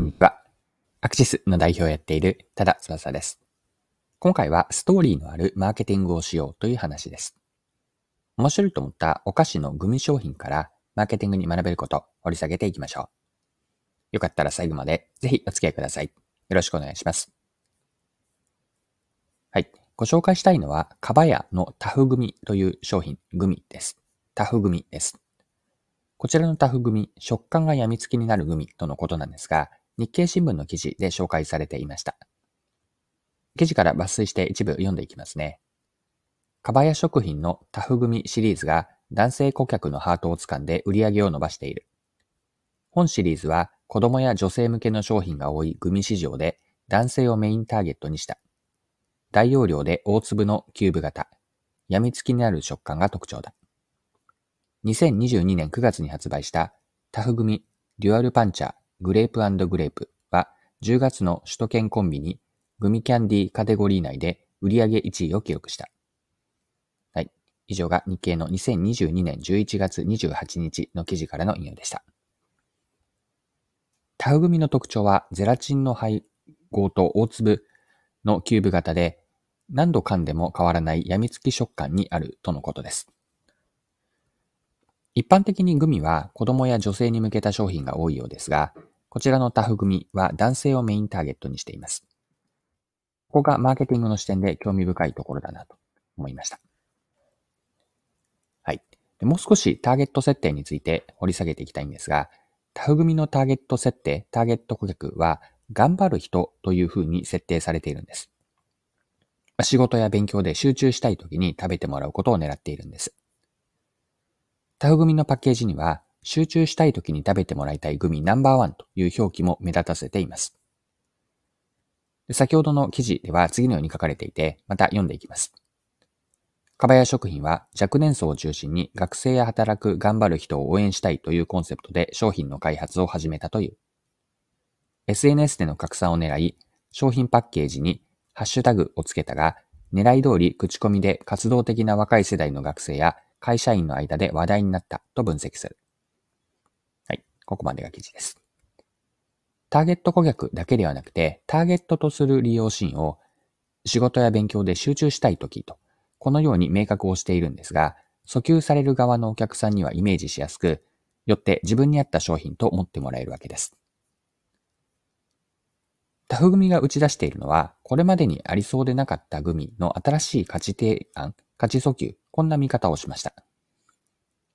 こんにちは。アクシスの代表をやっている多田翼です。今回はストーリーのあるマーケティングをしようという話です。面白いと思ったお菓子のグミ商品からマーケティングに学べること掘り下げていきましょう。よかったら最後までぜひお付き合いください。よろしくお願いします。はい。ご紹介したいのは、かばやのタフグミという商品、グミです。タフグミです。こちらのタフグミ、食感が病みつきになるグミとのことなんですが、日経新聞の記事で紹介されていました。記事から抜粋して一部読んでいきますね。かばや食品のタフグミシリーズが男性顧客のハートを掴んで売り上げを伸ばしている。本シリーズは子供や女性向けの商品が多いグミ市場で男性をメインターゲットにした。大容量で大粒のキューブ型、病みつきになる食感が特徴だ。2022年9月に発売したタフグミデュアルパンチャーグレープグレープは10月の首都圏コンビニグミキャンディカテゴリー内で売上1位を記録した。はい。以上が日経の2022年11月28日の記事からの引用でした。タフグミの特徴はゼラチンの配合と大粒のキューブ型で何度噛んでも変わらない病みつき食感にあるとのことです。一般的にグミは子供や女性に向けた商品が多いようですが、こちらのタフ組は男性をメインターゲットにしています。ここがマーケティングの視点で興味深いところだなと思いました。はい。もう少しターゲット設定について掘り下げていきたいんですが、タフ組のターゲット設定、ターゲット顧客は頑張る人というふうに設定されているんです。仕事や勉強で集中したい時に食べてもらうことを狙っているんです。タフ組のパッケージには集中したい時に食べてもらいたいグミナンバーワンという表記も目立たせています。先ほどの記事では次のように書かれていて、また読んでいきます。かばや食品は若年層を中心に学生や働く頑張る人を応援したいというコンセプトで商品の開発を始めたという。SNS での拡散を狙い、商品パッケージにハッシュタグをつけたが、狙い通り口コミで活動的な若い世代の学生や会社員の間で話題になったと分析する。ここまでが記事です。ターゲット顧客だけではなくて、ターゲットとする利用シーンを仕事や勉強で集中したいときと、このように明確をしているんですが、訴求される側のお客さんにはイメージしやすく、よって自分に合った商品と思ってもらえるわけです。タフ組が打ち出しているのは、これまでにありそうでなかったグミの新しい価値提案、価値訴求、こんな見方をしました。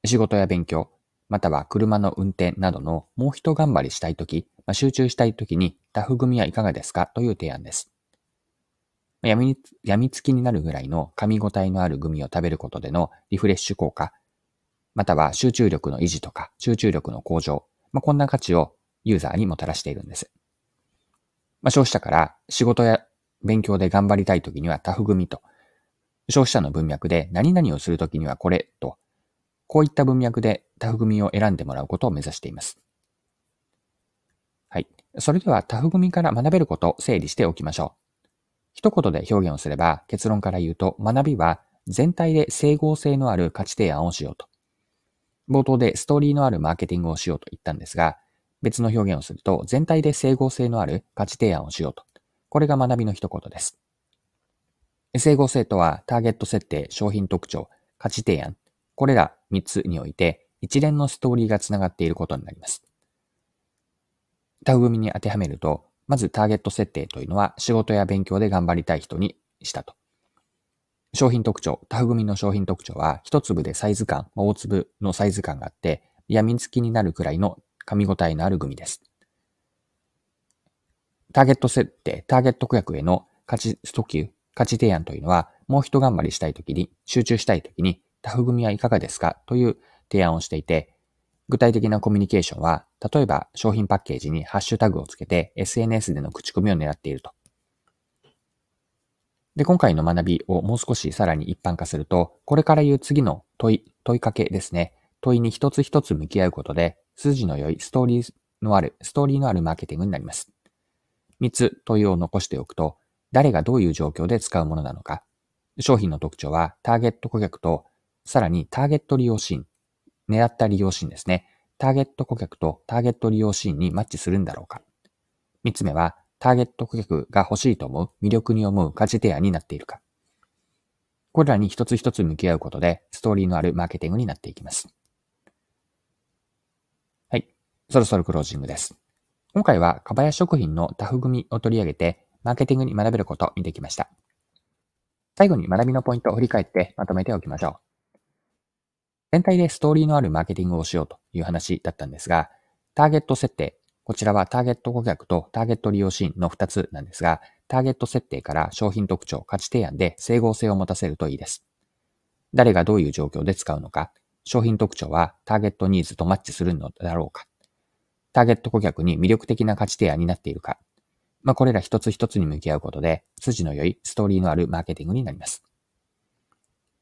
仕事や勉強、または車の運転などのもう一頑張りしたいとき、まあ、集中したいときにタフ組はいかがですかという提案です。やみ、やみつきになるぐらいの噛み応えのあるグミを食べることでのリフレッシュ効果、または集中力の維持とか集中力の向上、まあ、こんな価値をユーザーにもたらしているんです。まあ、消費者から仕事や勉強で頑張りたいときにはタフ組と、消費者の文脈で何々をするときにはこれとこういった文脈でタフ組を選んでもらうことを目指しています。はい。それではタフ組から学べることを整理しておきましょう。一言で表現をすれば結論から言うと学びは全体で整合性のある価値提案をしようと。冒頭でストーリーのあるマーケティングをしようと言ったんですが、別の表現をすると全体で整合性のある価値提案をしようと。これが学びの一言です。整合性とはターゲット設定、商品特徴、価値提案、これら3つにおいて一連のストーリーがつながっていることになります。タグ組に当てはめると、まずターゲット設定というのは仕事や勉強で頑張りたい人にしたと。商品特徴、タフ組の商品特徴は一粒でサイズ感、大粒のサイズ感があって、病みつきになるくらいの噛み応えのあるグミです。ターゲット設定、ターゲット顧客への価値訴求、価値提案というのは、もう一頑張りしたいときに、集中したいときに、タフ組はいかがですか？という提案をしていて、具体的なコミュニケーションは、例えば商品パッケージにハッシュタグをつけて SNS での口コミを狙っていると。で、今回の学びをもう少しさらに一般化すると、これから言う次の問い、問いかけですね。問いに一つ一つ向き合うことで、筋の良いストーリーのある、ストーリーのあるマーケティングになります。三つ問いを残しておくと、誰がどういう状況で使うものなのか、商品の特徴はターゲット顧客とさらにターゲット利用シーン、狙った利用シーンですね。ターゲット顧客とターゲット利用シーンにマッチするんだろうか。三つ目は、ターゲット顧客が欲しいと思う、魅力に思う価値提案になっているか。これらに一つ一つ向き合うことで、ストーリーのあるマーケティングになっていきます。はい。そろそろクロージングです。今回は、かばや食品のタフ組を取り上げて、マーケティングに学べることを見てきました。最後に学びのポイントを振り返ってまとめておきましょう。全体でストーリーのあるマーケティングをしようという話だったんですが、ターゲット設定、こちらはターゲット顧客とターゲット利用シーンの2つなんですが、ターゲット設定から商品特徴、価値提案で整合性を持たせるといいです。誰がどういう状況で使うのか、商品特徴はターゲットニーズとマッチするのだろうか、ターゲット顧客に魅力的な価値提案になっているか、まあ、これら一つ一つに向き合うことで、筋の良いストーリーのあるマーケティングになります。